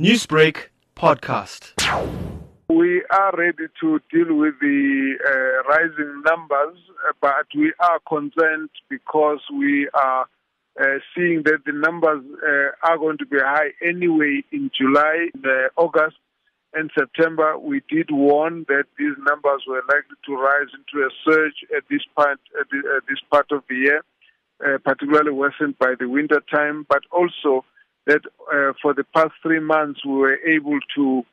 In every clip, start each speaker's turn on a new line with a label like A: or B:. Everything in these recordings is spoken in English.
A: Newsbreak podcast.
B: We are ready to deal with the uh, rising numbers, uh, but we are concerned because we are uh, seeing that the numbers uh, are going to be high anyway in July, uh, August, and September. We did warn that these numbers were likely to rise into a surge at this part, at, the, at this part of the year, uh, particularly worsened by the winter time, but also that uh, for the past three months we were able to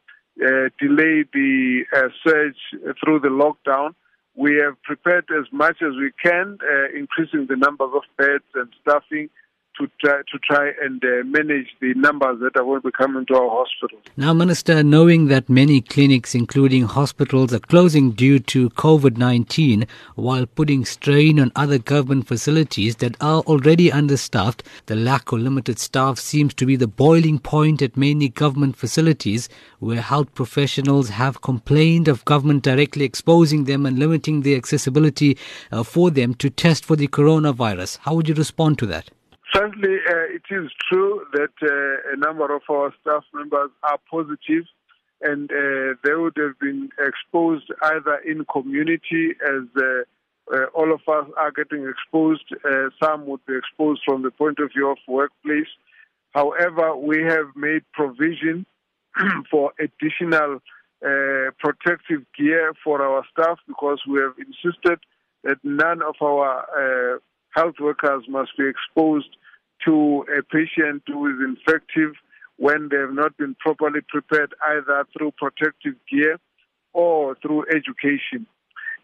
B: uh, delay the uh, surge through the lockdown. We have prepared as much as we can, increasing the numbers of beds and staffing to try, to try and uh, manage the numbers that are going to be coming to our hospitals.
C: Now, Minister, knowing that many clinics, including hospitals, are closing due to COVID 19 while putting strain on other government facilities that are already understaffed, the lack or limited staff seems to be the boiling point at many government facilities where health professionals have complained of government directly exposing them and limiting the accessibility uh, for them to test for the coronavirus. How would you respond to that?
B: Firstly, uh, it is true that uh, a number of our staff members are positive and uh, they would have been exposed either in community as uh, uh, all of us are getting exposed. Uh, some would be exposed from the point of view of workplace. However, we have made provision for additional protective gear for our staff because we have insisted that none of our health workers must be exposed to a patient who is infective when they have not been properly prepared either through protective gear or through education.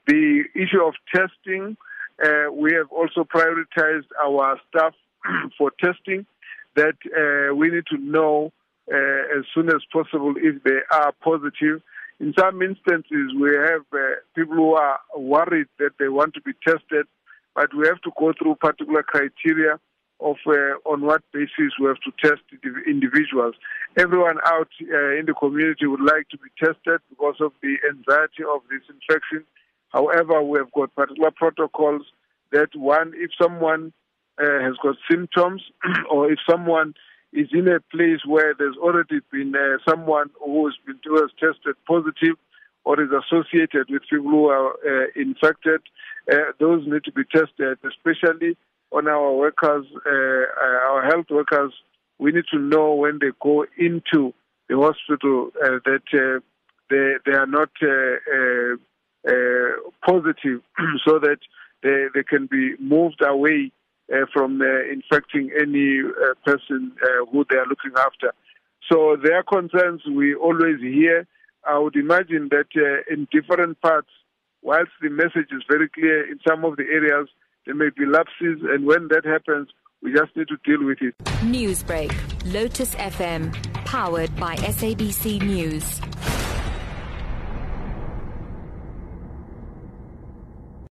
B: The issue of testing, uh, we have also prioritized our staff for testing that uh, we need to know uh, as soon as possible if they are positive. In some instances, we have uh, people who are worried that they want to be tested, but we have to go through particular criteria of uh, on what basis we have to test individuals. Everyone out uh, in the community would like to be tested because of the anxiety of this infection. However, we have got particular protocols that one, if someone uh, has got symptoms or if someone is in a place where there's already been uh, someone who has been who has tested positive or is associated with people who are uh, infected, uh, those need to be tested, especially on our workers, uh, uh, our health workers, we need to know when they go into the hospital uh, that uh, they they are not positive, so that they they can be moved away from infecting any person who they are looking after. So their concerns we always hear. I would imagine that uh, in different parts, whilst the message is very clear in some of the areas, there may be lapses, and when that happens, we just need to deal with it.
D: Newsbreak, Lotus FM, powered by SABC News.